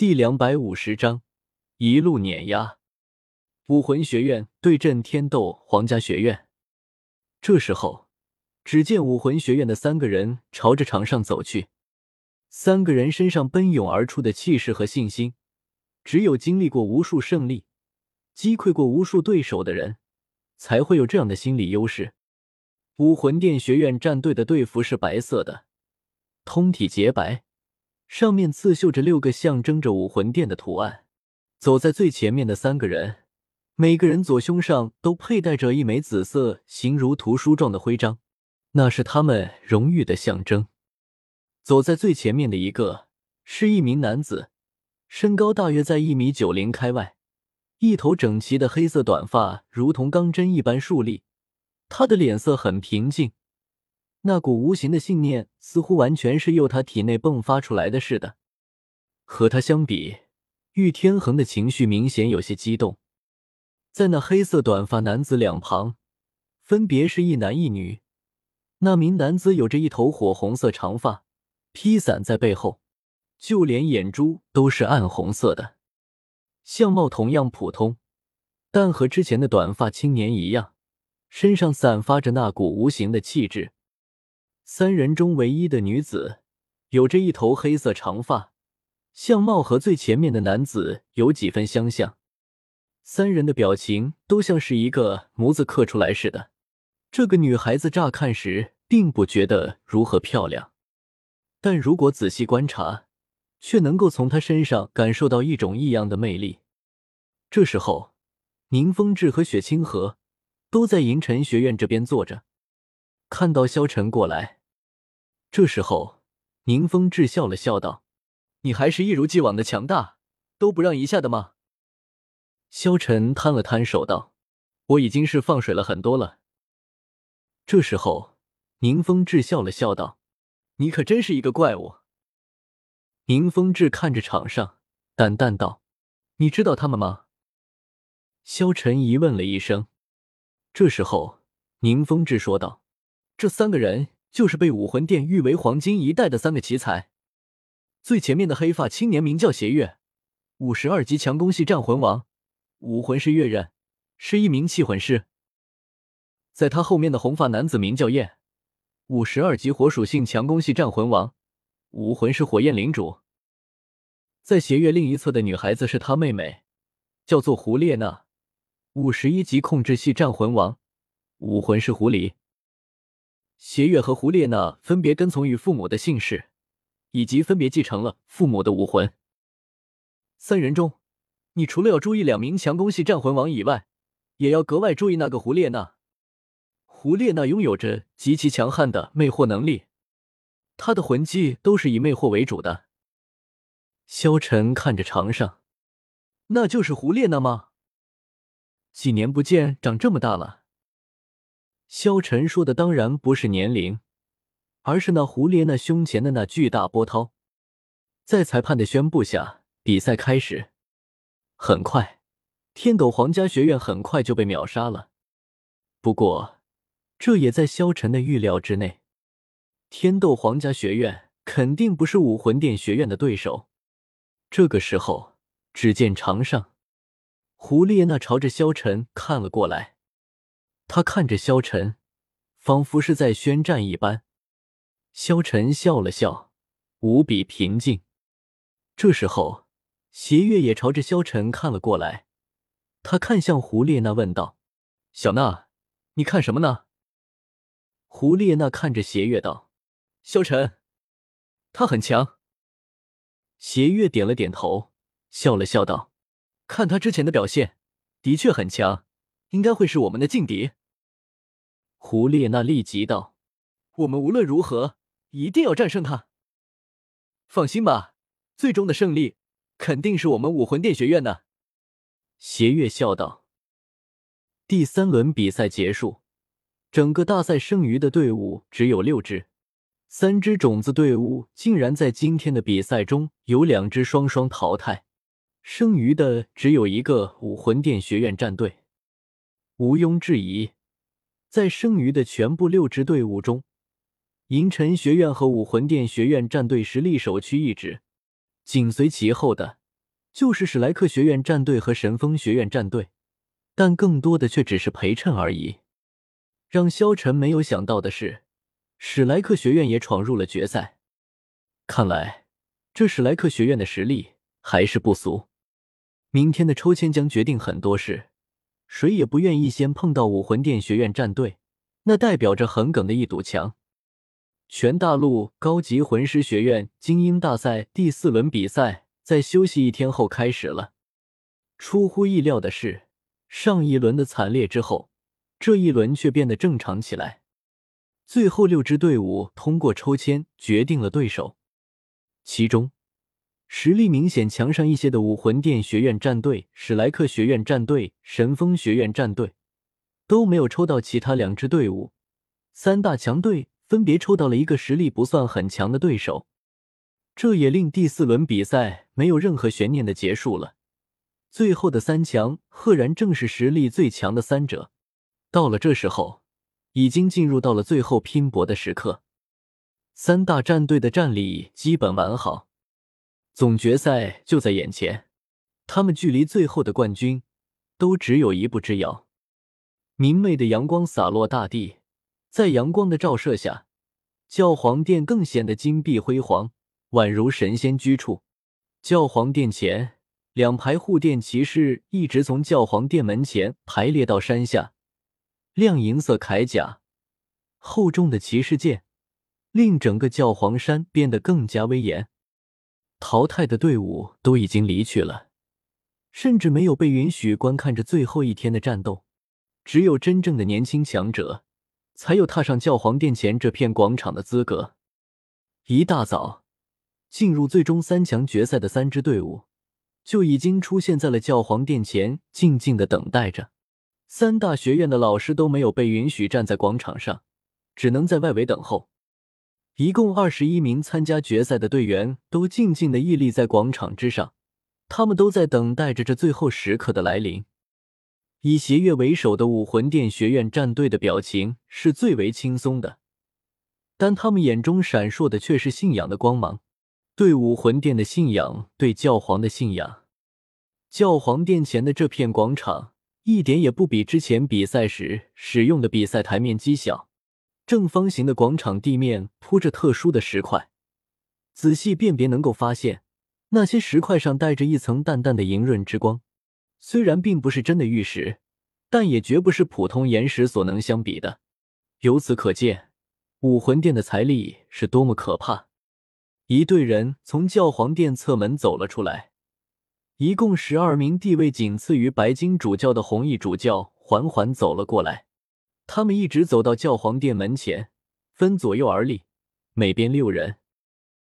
第两百五十章，一路碾压。武魂学院对阵天斗皇家学院。这时候，只见武魂学院的三个人朝着场上走去。三个人身上奔涌而出的气势和信心，只有经历过无数胜利、击溃过无数对手的人，才会有这样的心理优势。武魂殿学院战队的队服是白色的，通体洁白。上面刺绣着六个象征着武魂殿的图案。走在最前面的三个人，每个人左胸上都佩戴着一枚紫色形如图书状的徽章，那是他们荣誉的象征。走在最前面的一个是一名男子，身高大约在一米九零开外，一头整齐的黑色短发如同钢针一般竖立，他的脸色很平静。那股无形的信念似乎完全是由他体内迸发出来的似的。和他相比，玉天恒的情绪明显有些激动。在那黑色短发男子两旁，分别是一男一女。那名男子有着一头火红色长发，披散在背后，就连眼珠都是暗红色的，相貌同样普通，但和之前的短发青年一样，身上散发着那股无形的气质。三人中唯一的女子，有着一头黑色长发，相貌和最前面的男子有几分相像。三人的表情都像是一个模子刻出来似的。这个女孩子乍看时并不觉得如何漂亮，但如果仔细观察，却能够从她身上感受到一种异样的魅力。这时候，宁风致和雪清河都在银尘学院这边坐着，看到萧晨过来。这时候，宁风致笑了笑道：“你还是一如既往的强大，都不让一下的吗？”萧晨摊了摊手道：“我已经是放水了很多了。”这时候，宁风致笑了笑道：“你可真是一个怪物。”宁风致看着场上，淡淡道：“你知道他们吗？”萧晨疑问了一声。这时候，宁风致说道：“这三个人。”就是被武魂殿誉为黄金一代的三个奇才，最前面的黑发青年名叫邪月，五十二级强攻系战魂王，武魂是月刃，是一名气魂师。在他后面的红发男子名叫焰，五十二级火属性强攻系战魂王，武魂是火焰领主。在邪月另一侧的女孩子是他妹妹，叫做胡列娜，五十一级控制系战魂王，武魂是狐狸。邪月和胡列娜分别跟从于父母的姓氏，以及分别继承了父母的武魂。三人中，你除了要注意两名强攻系战魂王以外，也要格外注意那个胡列娜。胡列娜拥有着极其强悍的魅惑能力，她的魂技都是以魅惑为主的。萧晨看着场上，那就是胡列娜吗？几年不见，长这么大了。萧晨说的当然不是年龄，而是那胡列娜胸前的那巨大波涛。在裁判的宣布下，比赛开始。很快，天斗皇家学院很快就被秒杀了。不过，这也在萧晨的预料之内。天斗皇家学院肯定不是武魂殿学院的对手。这个时候，只见场上，胡列娜朝着萧晨看了过来。他看着萧晨，仿佛是在宣战一般。萧晨笑了笑，无比平静。这时候，邪月也朝着萧晨看了过来。他看向胡列娜，问道：“小娜，你看什么呢？”胡列娜看着邪月道：“萧晨，他很强。”邪月点了点头，笑了笑道：“看他之前的表现，的确很强，应该会是我们的劲敌。”胡列娜立即道：“我们无论如何一定要战胜他。放心吧，最终的胜利肯定是我们武魂殿学院的。”邪月笑道。第三轮比赛结束，整个大赛剩余的队伍只有六支，三支种子队伍竟然在今天的比赛中有两支双双淘汰，剩余的只有一个武魂殿学院战队，毋庸置疑。在剩余的全部六支队伍中，银尘学院和武魂殿学院战队实力首屈一指，紧随其后的就是史莱克学院战队和神风学院战队，但更多的却只是陪衬而已。让萧晨没有想到的是，史莱克学院也闯入了决赛。看来，这史莱克学院的实力还是不俗。明天的抽签将决定很多事，谁也不愿意先碰到武魂殿学院战队，那代表着横梗的一堵墙。全大陆高级魂师学院精英大赛第四轮比赛在休息一天后开始了。出乎意料的是，上一轮的惨烈之后，这一轮却变得正常起来。最后六支队伍通过抽签决定了对手，其中。实力明显强上一些的武魂殿学院战队、史莱克学院战队、神风学院战队都没有抽到其他两支队伍，三大强队分别抽到了一个实力不算很强的对手，这也令第四轮比赛没有任何悬念的结束了。最后的三强赫然正是实力最强的三者。到了这时候，已经进入到了最后拼搏的时刻，三大战队的战力基本完好。总决赛就在眼前，他们距离最后的冠军都只有一步之遥。明媚的阳光洒落大地，在阳光的照射下，教皇殿更显得金碧辉煌，宛如神仙居处。教皇殿前，两排护殿骑士一直从教皇殿门前排列到山下，亮银色铠甲、厚重的骑士剑，令整个教皇山变得更加威严。淘汰的队伍都已经离去了，甚至没有被允许观看着最后一天的战斗。只有真正的年轻强者，才有踏上教皇殿前这片广场的资格。一大早，进入最终三强决赛的三支队伍就已经出现在了教皇殿前，静静的等待着。三大学院的老师都没有被允许站在广场上，只能在外围等候。一共二十一名参加决赛的队员都静静的屹立在广场之上，他们都在等待着这最后时刻的来临。以邪月为首的武魂殿学院战队的表情是最为轻松的，但他们眼中闪烁的却是信仰的光芒，对武魂殿的信仰，对教皇的信仰。教皇殿前的这片广场一点也不比之前比赛时使用的比赛台面积小。正方形的广场地面铺着特殊的石块，仔细辨别能够发现，那些石块上带着一层淡淡的莹润之光。虽然并不是真的玉石，但也绝不是普通岩石所能相比的。由此可见，武魂殿的财力是多么可怕。一队人从教皇殿侧门走了出来，一共十二名地位仅次于白金主教的红衣主教缓缓走了过来。他们一直走到教皇殿门前，分左右而立，每边六人。